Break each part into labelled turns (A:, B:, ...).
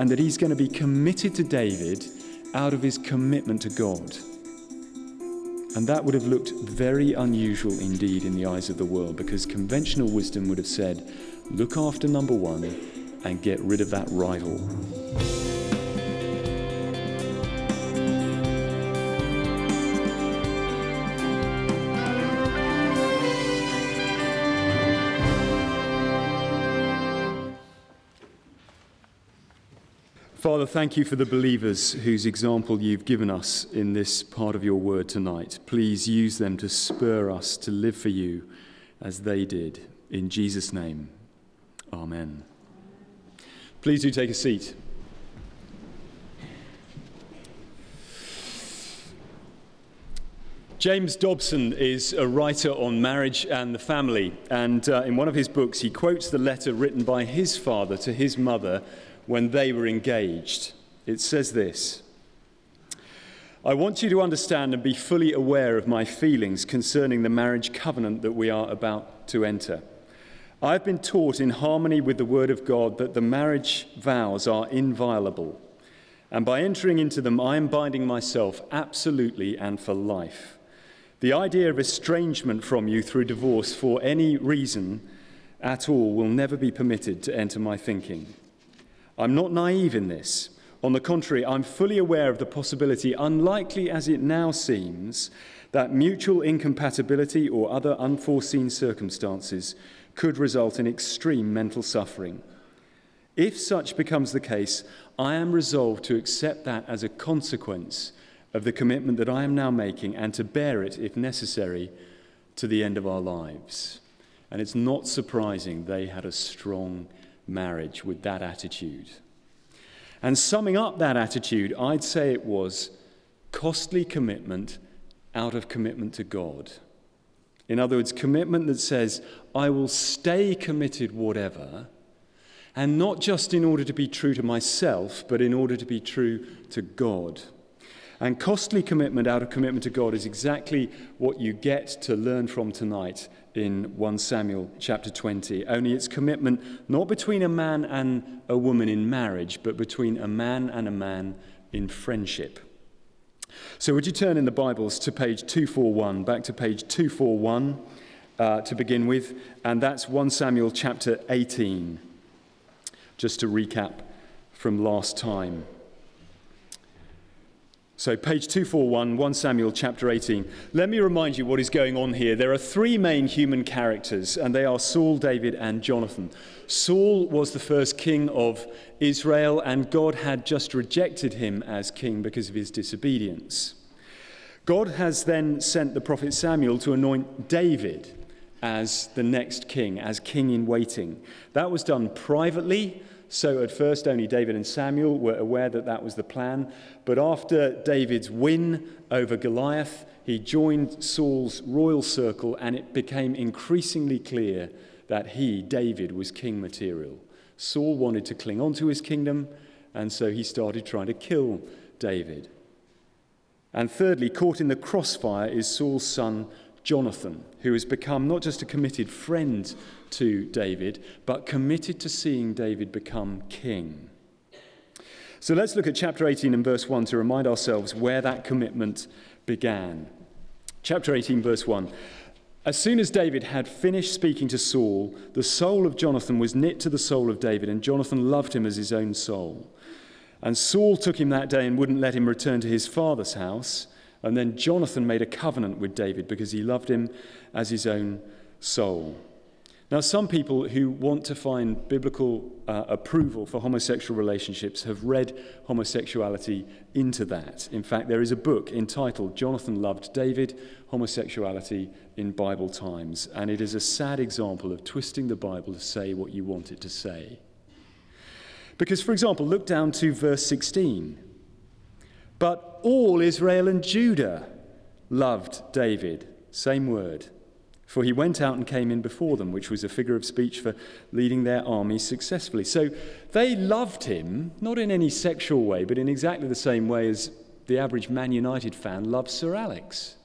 A: and that he's going to be committed to David out of his commitment to God. And that would have looked very unusual indeed in the eyes of the world because conventional wisdom would have said, look after number one and get rid of that rival. Father, thank you for the believers whose example you've given us in this part of your word tonight. Please use them to spur us to live for you as they did. In Jesus' name, amen. Please do take a seat. James Dobson is a writer on marriage and the family, and uh, in one of his books, he quotes the letter written by his father to his mother when they were engaged. It says this I want you to understand and be fully aware of my feelings concerning the marriage covenant that we are about to enter. I have been taught in harmony with the Word of God that the marriage vows are inviolable, and by entering into them, I am binding myself absolutely and for life. The idea of estrangement from you through divorce for any reason at all will never be permitted to enter my thinking. I'm not naive in this. On the contrary, I'm fully aware of the possibility, unlikely as it now seems, that mutual incompatibility or other unforeseen circumstances could result in extreme mental suffering. If such becomes the case, I am resolved to accept that as a consequence of the commitment that I am now making and to bear it, if necessary, to the end of our lives. And it's not surprising they had a strong marriage with that attitude. And summing up that attitude, I'd say it was costly commitment out of commitment to God. In other words, commitment that says, I will stay committed whatever, and not just in order to be true to myself, but in order to be true to God. And costly commitment out of commitment to God is exactly what you get to learn from tonight in 1 Samuel chapter 20. Only it's commitment not between a man and a woman in marriage, but between a man and a man in friendship. So, would you turn in the Bibles to page 241, back to page 241 uh, to begin with, and that's 1 Samuel chapter 18, just to recap from last time. So, page 241, 1 Samuel chapter 18. Let me remind you what is going on here. There are three main human characters, and they are Saul, David, and Jonathan. Saul was the first king of Israel, and God had just rejected him as king because of his disobedience. God has then sent the prophet Samuel to anoint David as the next king, as king in waiting. That was done privately so at first, only David and Samuel were aware that that was the plan. But after David's win over Goliath, he joined Saul's royal circle, and it became increasingly clear that he, David, was king material. Saul wanted to cling on to his kingdom, and so he started trying to kill David. And thirdly, caught in the crossfire is Saul's son Jonathan, who has become not just a committed friend to David, but committed to seeing David become king. So let's look at chapter 18 and verse 1 to remind ourselves where that commitment began. Chapter 18, verse 1. As soon as David had finished speaking to Saul, the soul of Jonathan was knit to the soul of David, and Jonathan loved him as his own soul. And Saul took him that day and wouldn't let him return to his father's house. And then Jonathan made a covenant with David because he loved him as his own soul. Now, some people who want to find biblical uh, approval for homosexual relationships have read homosexuality into that. In fact, there is a book entitled Jonathan Loved David Homosexuality in Bible Times, and it is a sad example of twisting the Bible to say what you want it to say. Because, for example, look down to verse 16. But all Israel and Judah loved David. Same word. For he went out and came in before them, which was a figure of speech for leading their armies successfully. So they loved him, not in any sexual way, but in exactly the same way as the average Man United fan loves Sir Alex.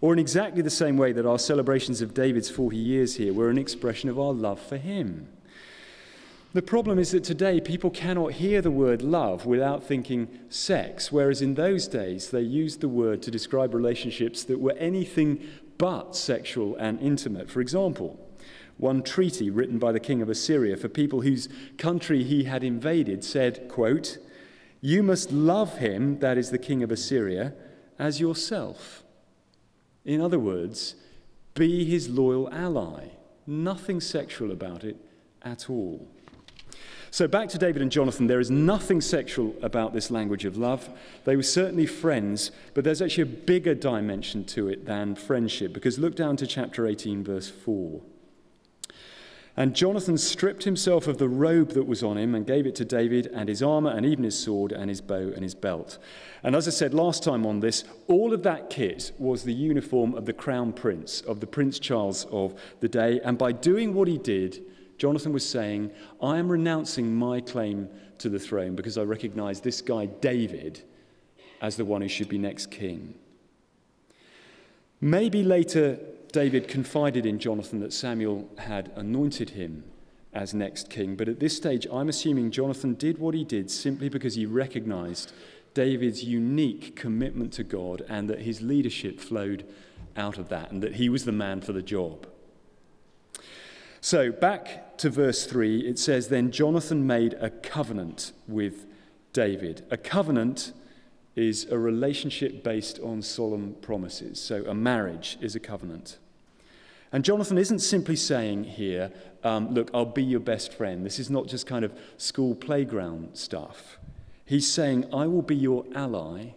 A: Or in exactly the same way that our celebrations of David's 40 years here were an expression of our love for him. The problem is that today people cannot hear the word love without thinking sex, whereas in those days they used the word to describe relationships that were anything but sexual and intimate. For example, one treaty written by the king of Assyria for people whose country he had invaded said, quote, "You must love him, that is the king of Assyria, as yourself." In other words, be his loyal ally. Nothing sexual about it at all. So, back to David and Jonathan, there is nothing sexual about this language of love. They were certainly friends, but there's actually a bigger dimension to it than friendship, because look down to chapter 18, verse 4. And Jonathan stripped himself of the robe that was on him and gave it to David and his armor and even his sword and his bow and his belt. And as I said last time on this, all of that kit was the uniform of the crown prince, of the Prince Charles of the day. And by doing what he did, Jonathan was saying, I am renouncing my claim to the throne because I recognize this guy, David, as the one who should be next king. Maybe later David confided in Jonathan that Samuel had anointed him as next king, but at this stage I'm assuming Jonathan did what he did simply because he recognized David's unique commitment to God and that his leadership flowed out of that and that he was the man for the job. So, back to verse 3, it says, Then Jonathan made a covenant with David. A covenant is a relationship based on solemn promises. So, a marriage is a covenant. And Jonathan isn't simply saying here, um, Look, I'll be your best friend. This is not just kind of school playground stuff. He's saying, I will be your ally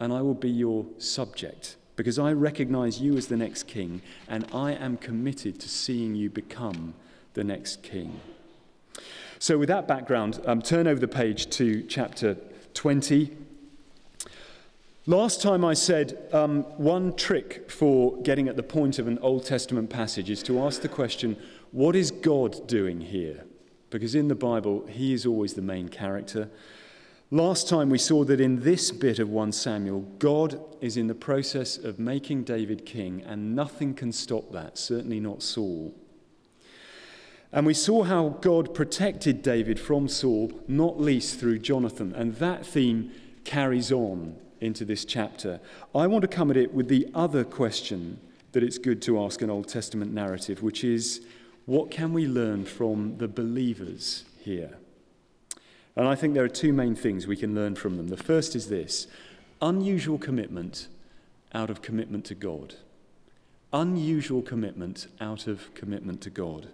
A: and I will be your subject because I recognize you as the next king, and I am committed to seeing you become the next king. So, with that background, um, turn over the page to chapter 20. Last time I said um, one trick for getting at the point of an Old Testament passage is to ask the question, what is God doing here? Because in the Bible, he is always the main character. Last time we saw that in this bit of 1 Samuel, God is in the process of making David king, and nothing can stop that, certainly not Saul. And we saw how God protected David from Saul, not least through Jonathan, and that theme carries on into this chapter. I want to come at it with the other question that it's good to ask an Old Testament narrative, which is what can we learn from the believers here? And I think there are two main things we can learn from them. The first is this unusual commitment out of commitment to God. Unusual commitment out of commitment to God.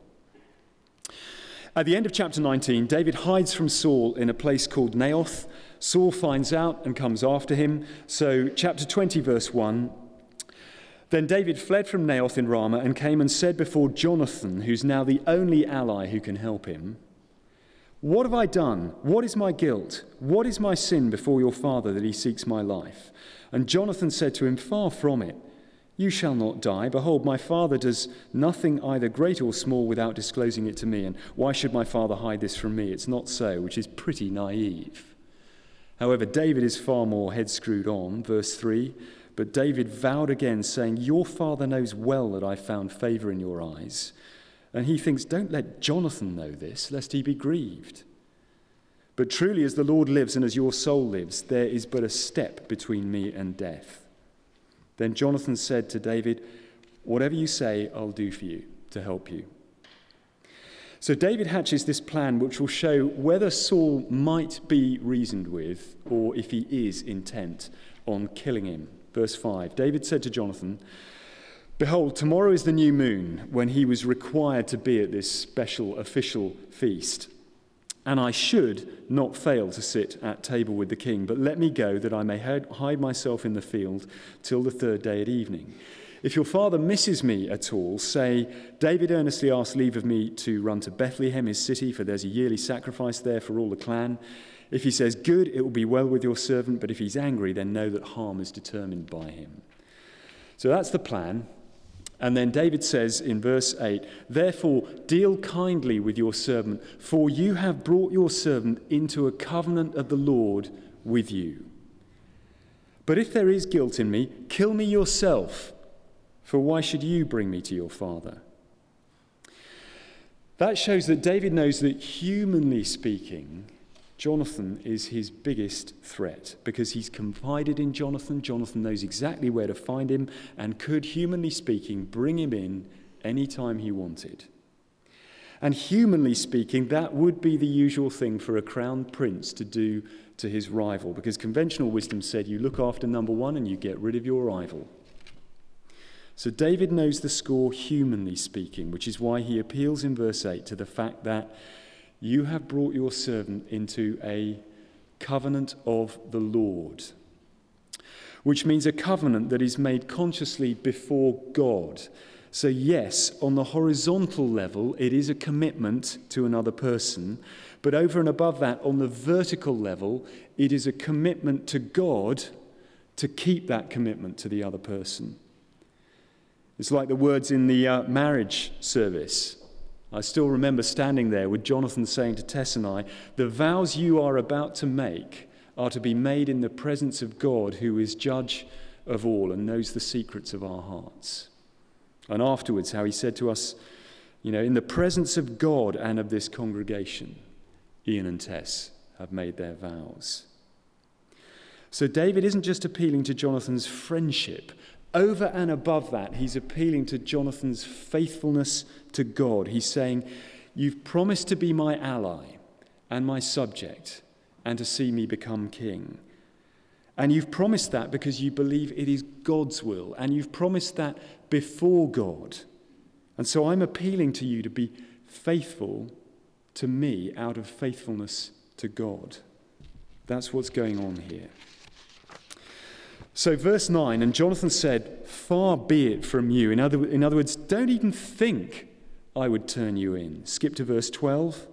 A: At the end of chapter 19, David hides from Saul in a place called Naioth. Saul finds out and comes after him. So, chapter 20, verse 1 Then David fled from Naioth in Ramah and came and said before Jonathan, who's now the only ally who can help him, what have I done? What is my guilt? What is my sin before your father that he seeks my life? And Jonathan said to him, Far from it. You shall not die. Behold, my father does nothing either great or small without disclosing it to me. And why should my father hide this from me? It's not so, which is pretty naive. However, David is far more head screwed on. Verse 3 But David vowed again, saying, Your father knows well that I found favor in your eyes and he thinks, Don't let Jonathan know this, lest he be grieved. But truly, as the Lord lives and as your soul lives, there is but a step between me and death. Then Jonathan said to David, Whatever you say, I'll do for you to help you. So David hatches this plan which will show whether Saul might be reasoned with or if he is intent on killing him. Verse 5 David said to Jonathan, Behold, tomorrow is the new moon when he was required to be at this special official feast. And I should not fail to sit at table with the king, but let me go that I may hide myself in the field till the third day at evening. If your father misses me at all, say, David earnestly asked leave of me to run to Bethlehem, his city, for there's a yearly sacrifice there for all the clan. If he says, Good, it will be well with your servant, but if he's angry, then know that harm is determined by him. So that's the plan. And then David says in verse 8, Therefore, deal kindly with your servant, for you have brought your servant into a covenant of the Lord with you. But if there is guilt in me, kill me yourself, for why should you bring me to your father? That shows that David knows that, humanly speaking, Jonathan is his biggest threat because he's confided in Jonathan. Jonathan knows exactly where to find him and could, humanly speaking, bring him in any time he wanted. And humanly speaking, that would be the usual thing for a crown prince to do to his rival, because conventional wisdom said you look after number one and you get rid of your rival. So David knows the score, humanly speaking, which is why he appeals in verse 8 to the fact that you have brought your servant into a covenant of the Lord, which means a covenant that is made consciously before God. So, yes, on the horizontal level, it is a commitment to another person. But over and above that, on the vertical level, it is a commitment to God to keep that commitment to the other person. It's like the words in the uh, marriage service. I still remember standing there with Jonathan saying to Tess and I, The vows you are about to make are to be made in the presence of God, who is judge of all and knows the secrets of our hearts. And afterwards, how he said to us, You know, in the presence of God and of this congregation, Ian and Tess have made their vows. So David isn't just appealing to Jonathan's friendship over and above that, he's appealing to Jonathan's faithfulness to God. He's saying, You've promised to be my ally and my subject and to see me become king. And you've promised that because you believe it is God's will. And you've promised that before God. And so I'm appealing to you to be faithful to me out of faithfulness to God. That's what's going on here. So, verse 9, and Jonathan said, Far be it from you. In other, in other words, don't even think I would turn you in. Skip to verse 12.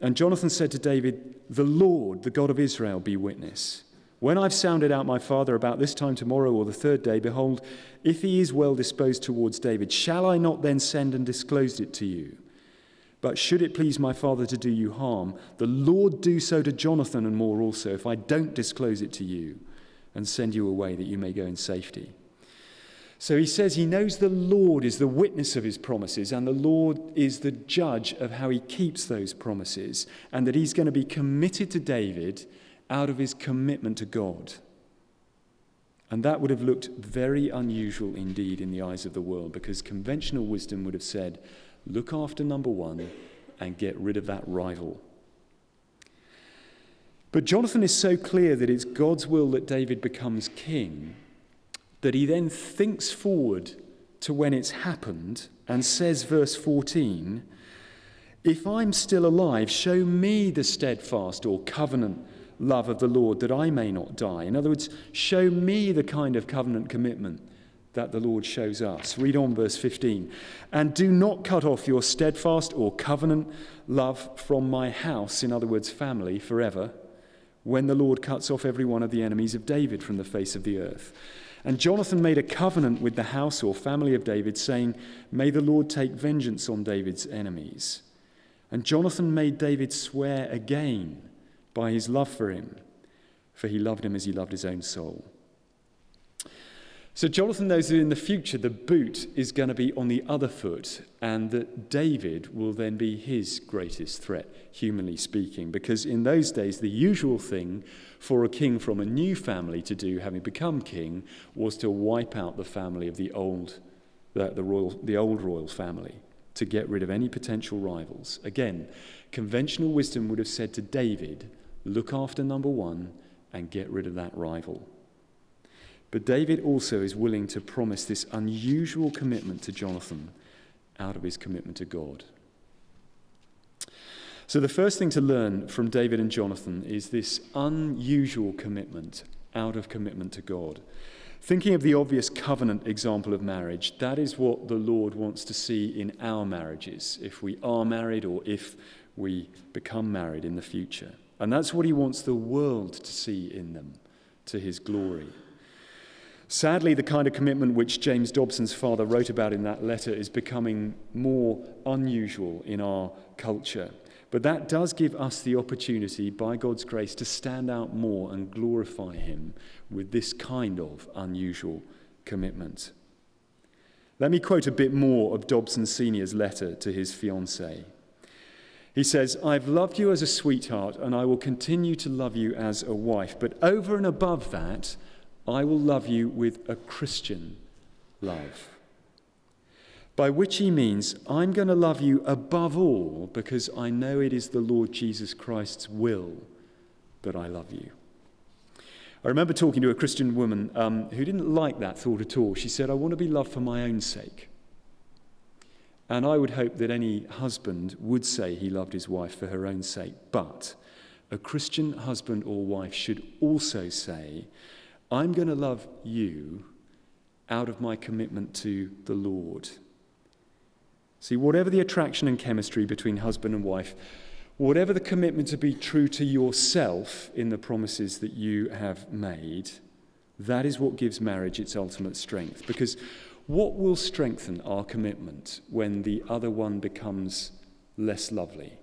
A: And Jonathan said to David, The Lord, the God of Israel, be witness. When I've sounded out my father about this time tomorrow or the third day, behold, if he is well disposed towards David, shall I not then send and disclose it to you? But should it please my father to do you harm, the Lord do so to Jonathan and more also, if I don't disclose it to you and send you away that you may go in safety. So he says he knows the Lord is the witness of his promises, and the Lord is the judge of how he keeps those promises, and that he's going to be committed to David out of his commitment to God. And that would have looked very unusual indeed in the eyes of the world, because conventional wisdom would have said, look after number one and get rid of that rival. But Jonathan is so clear that it's God's will that David becomes king that he then thinks forward to when it's happened and says, verse 14, If I'm still alive, show me the steadfast or covenant love of the Lord that I may not die. In other words, show me the kind of covenant commitment that the Lord shows us. Read on verse 15. And do not cut off your steadfast or covenant love from my house, in other words, family, forever when the Lord cuts off every one of the enemies of David from the face of the earth. And Jonathan made a covenant with the house or family of David, saying, May the Lord take vengeance on David's enemies. And Jonathan made David swear again by his love for him, for he loved him as he loved his own soul. So Jonathan knows that in the future the boot is going to be on the other foot, and that David will then be his greatest threat, humanly speaking, because in those days the usual thing for a king from a new family to do, having become king, was to wipe out the family of the old, the, the, royal, the old royal family, to get rid of any potential rivals. Again, conventional wisdom would have said to David, look after number one and get rid of that rival. But David also is willing to promise this unusual commitment to Jonathan out of his commitment to God. So, the first thing to learn from David and Jonathan is this unusual commitment out of commitment to God. Thinking of the obvious covenant example of marriage, that is what the Lord wants to see in our marriages, if we are married or if we become married in the future. And that's what he wants the world to see in them to his glory. Sadly, the kind of commitment which James Dobson's father wrote about in that letter is becoming more unusual in our culture. But that does give us the opportunity, by God's grace, to stand out more and glorify Him with this kind of unusual commitment. Let me quote a bit more of Dobson Sr.'s letter to his fiancée. He says, I've loved you as a sweetheart, and I will continue to love you as a wife. But over and above that, I will love you with a Christian love. By which he means, I'm going to love you above all because I know it is the Lord Jesus Christ's will that I love you. I remember talking to a Christian woman um, who didn't like that thought at all. She said, I want to be loved for my own sake. And I would hope that any husband would say he loved his wife for her own sake. But a Christian husband or wife should also say, I'm going to love you out of my commitment to the Lord. See, whatever the attraction and chemistry between husband and wife, whatever the commitment to be true to yourself in the promises that you have made, that is what gives marriage its ultimate strength. Because what will strengthen our commitment when the other one becomes less lovely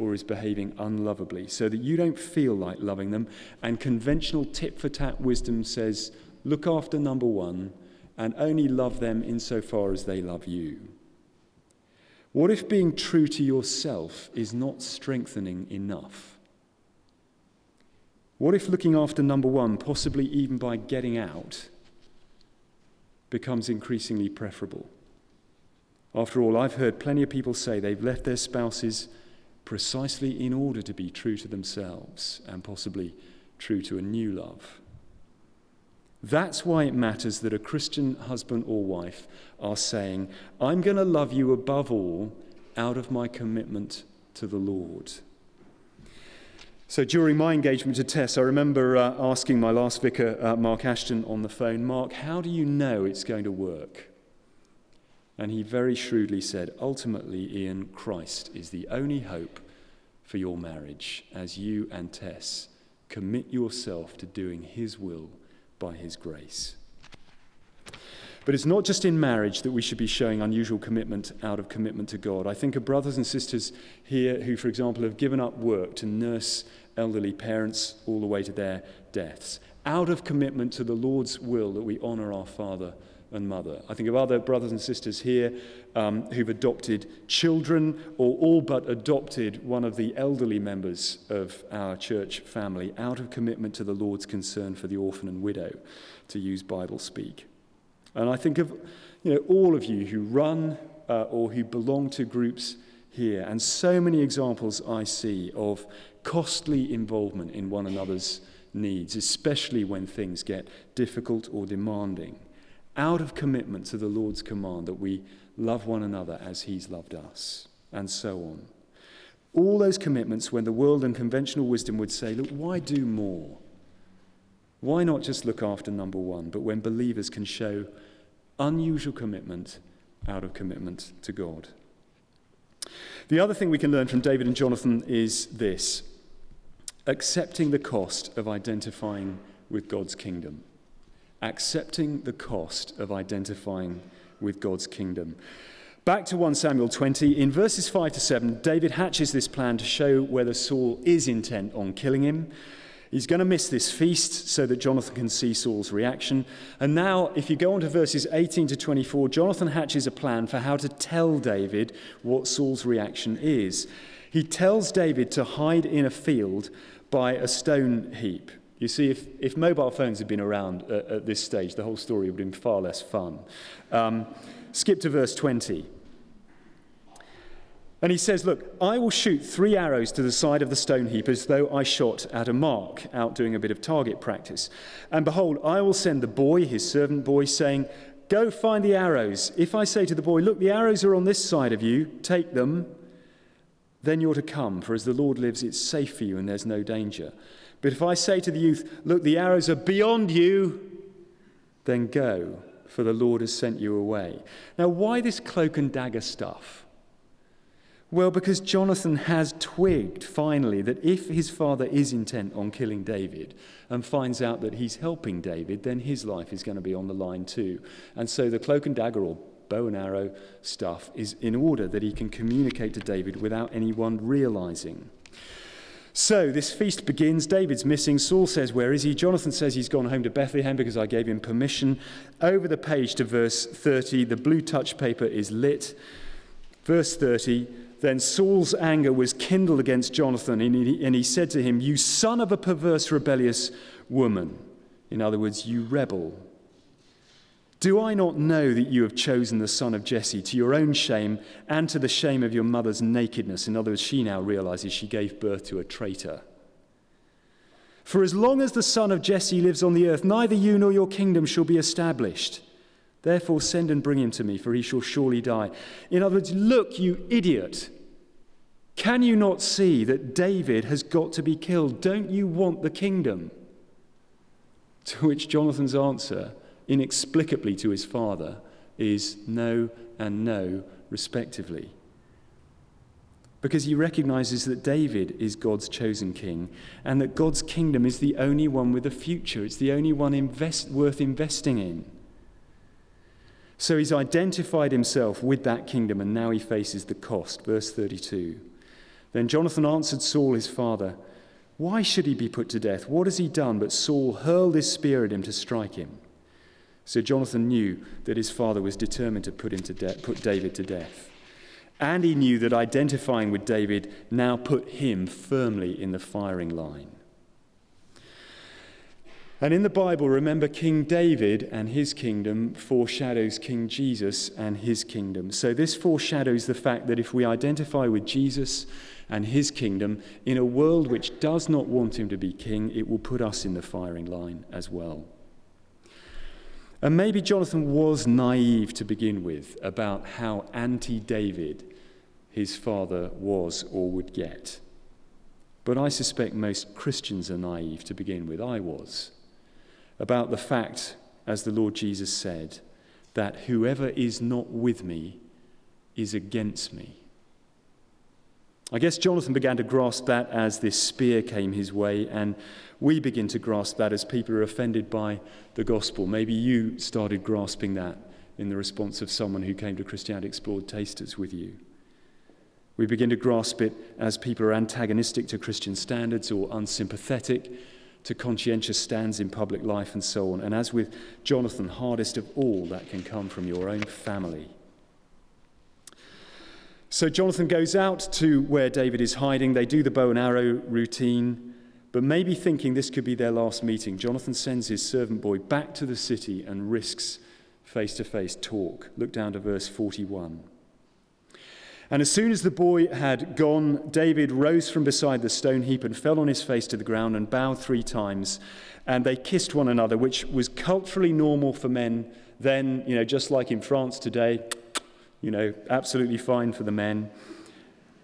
A: or is behaving unlovably so that you don't feel like loving them? And conventional tit for tat wisdom says, look after number one and only love them insofar as they love you. What if being true to yourself is not strengthening enough? What if looking after number one, possibly even by getting out, becomes increasingly preferable. After all, I've heard plenty of people say they've left their spouses precisely in order to be true to themselves and possibly true to a new love. That's why it matters that a Christian husband or wife are saying, I'm going to love you above all out of my commitment to the Lord. So during my engagement to Tess, I remember uh, asking my last vicar, uh, Mark Ashton, on the phone, Mark, how do you know it's going to work? And he very shrewdly said, ultimately, Ian, Christ is the only hope for your marriage as you and Tess commit yourself to doing his will by his grace. But it's not just in marriage that we should be showing unusual commitment out of commitment to God. I think of brothers and sisters here who, for example, have given up work to nurse elderly parents all the way to their deaths, out of commitment to the Lord's will that we honour our father and mother. I think of other brothers and sisters here um, who've adopted children or all but adopted one of the elderly members of our church family out of commitment to the Lord's concern for the orphan and widow, to use Bible speak. And I think of you know, all of you who run uh, or who belong to groups here, and so many examples I see of costly involvement in one another's needs, especially when things get difficult or demanding, out of commitment to the Lord's command that we love one another as He's loved us, and so on. All those commitments when the world and conventional wisdom would say, look, why do more? Why not just look after number one? But when believers can show unusual commitment out of commitment to God. The other thing we can learn from David and Jonathan is this accepting the cost of identifying with God's kingdom. Accepting the cost of identifying with God's kingdom. Back to 1 Samuel 20, in verses 5 to 7, David hatches this plan to show whether Saul is intent on killing him. He's going to miss this feast so that Jonathan can see Saul's reaction. And now, if you go on to verses 18 to 24, Jonathan hatches a plan for how to tell David what Saul's reaction is. He tells David to hide in a field by a stone heap. You see, if, if mobile phones had been around at, at this stage, the whole story would have been far less fun. Um, skip to verse 20. And he says, Look, I will shoot three arrows to the side of the stone heap as though I shot at a mark, out doing a bit of target practice. And behold, I will send the boy, his servant boy, saying, Go find the arrows. If I say to the boy, Look, the arrows are on this side of you, take them, then you're to come, for as the Lord lives, it's safe for you and there's no danger. But if I say to the youth, Look, the arrows are beyond you, then go, for the Lord has sent you away. Now, why this cloak and dagger stuff? Well, because Jonathan has twigged finally that if his father is intent on killing David and finds out that he's helping David, then his life is going to be on the line too. And so the cloak and dagger or bow and arrow stuff is in order that he can communicate to David without anyone realizing. So this feast begins. David's missing. Saul says, Where is he? Jonathan says he's gone home to Bethlehem because I gave him permission. Over the page to verse 30, the blue touch paper is lit. Verse 30 Then Saul's anger was kindled against Jonathan, and he, and he said to him, You son of a perverse, rebellious woman. In other words, you rebel. Do I not know that you have chosen the son of Jesse to your own shame and to the shame of your mother's nakedness? In other words, she now realizes she gave birth to a traitor. For as long as the son of Jesse lives on the earth, neither you nor your kingdom shall be established. Therefore, send and bring him to me, for he shall surely die. In other words, look, you idiot. Can you not see that David has got to be killed? Don't you want the kingdom? To which Jonathan's answer inexplicably to his father is no and no, respectively. Because he recognizes that David is God's chosen king and that God's kingdom is the only one with a future. It's the only one invest, worth investing in. So he's identified himself with that kingdom and now he faces the cost. Verse 32. Then Jonathan answered Saul, his father, Why should he be put to death? What has he done? But Saul hurled his spear at him to strike him. So Jonathan knew that his father was determined to put, him to de- put David to death. And he knew that identifying with David now put him firmly in the firing line. And in the Bible, remember King David and his kingdom foreshadows King Jesus and his kingdom. So this foreshadows the fact that if we identify with Jesus and his kingdom in a world which does not want him to be king, it will put us in the firing line as well. And maybe Jonathan was naive to begin with about how anti David his father was or would get. But I suspect most Christians are naive to begin with. I was. About the fact, as the Lord Jesus said, that whoever is not with me is against me. I guess Jonathan began to grasp that as this spear came his way, and we begin to grasp that as people are offended by the gospel. Maybe you started grasping that in the response of someone who came to Christianity Explored Tasters with you. We begin to grasp it as people are antagonistic to Christian standards or unsympathetic to conscientious stands in public life and so on. And as with Jonathan, hardest of all, that can come from your own family. So Jonathan goes out to where David is hiding. They do the bow and arrow routine, but maybe thinking this could be their last meeting, Jonathan sends his servant boy back to the city and risks face to face talk. Look down to verse 41. And as soon as the boy had gone, David rose from beside the stone heap and fell on his face to the ground and bowed three times. And they kissed one another, which was culturally normal for men then, you know, just like in France today you know, absolutely fine for the men.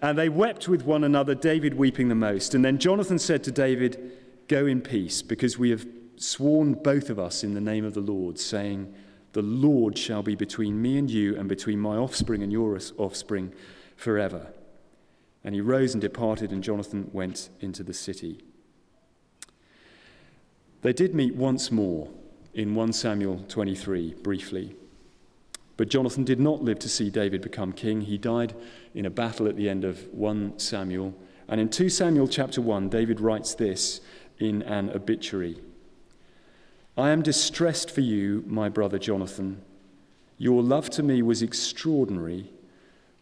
A: And they wept with one another, David weeping the most. And then Jonathan said to David, Go in peace, because we have sworn both of us in the name of the Lord, saying, The Lord shall be between me and you, and between my offspring and your offspring forever. And he rose and departed, and Jonathan went into the city. They did meet once more in 1 Samuel 23, briefly. But Jonathan did not live to see David become king. He died in a battle at the end of 1 Samuel. And in 2 Samuel chapter 1, David writes this in an obituary I am distressed for you, my brother Jonathan. Your love to me was extraordinary,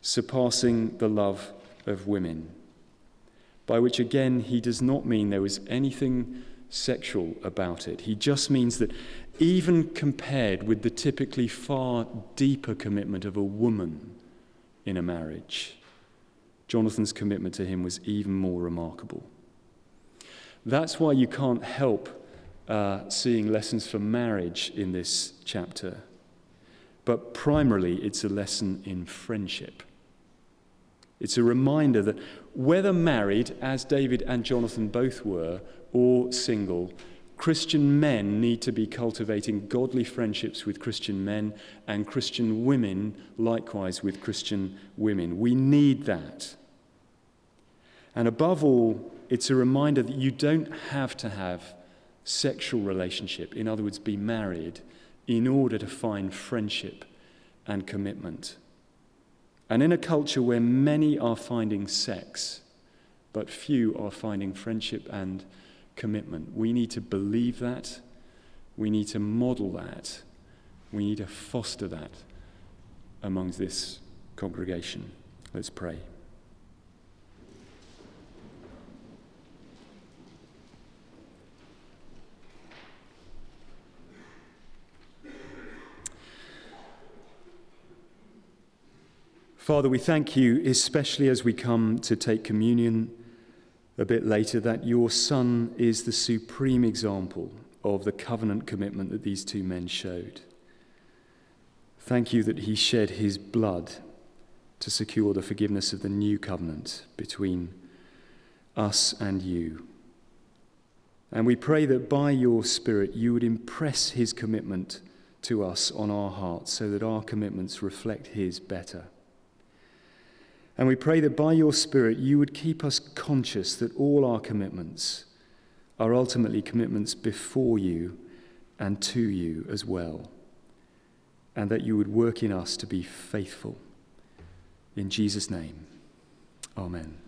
A: surpassing the love of women. By which, again, he does not mean there was anything sexual about it. He just means that even compared with the typically far deeper commitment of a woman in a marriage, Jonathan's commitment to him was even more remarkable. That's why you can't help uh, seeing lessons for marriage in this chapter. But primarily, it's a lesson in friendship. It's a reminder that whether married, as David and Jonathan both were, or single, Christian men need to be cultivating godly friendships with Christian men, and Christian women likewise with Christian women. We need that. And above all, it's a reminder that you don't have to have sexual relationship, in other words, be married, in order to find friendship and commitment. And in a culture where many are finding sex but few are finding friendship and commitment. We need to believe that. We need to model that. We need to foster that amongst this congregation. Let's pray. Father, we thank you, especially as we come to take communion a bit later, that your Son is the supreme example of the covenant commitment that these two men showed. Thank you that he shed his blood to secure the forgiveness of the new covenant between us and you. And we pray that by your Spirit you would impress his commitment to us on our hearts so that our commitments reflect his better. And we pray that by your Spirit, you would keep us conscious that all our commitments are ultimately commitments before you and to you as well. And that you would work in us to be faithful. In Jesus' name, amen.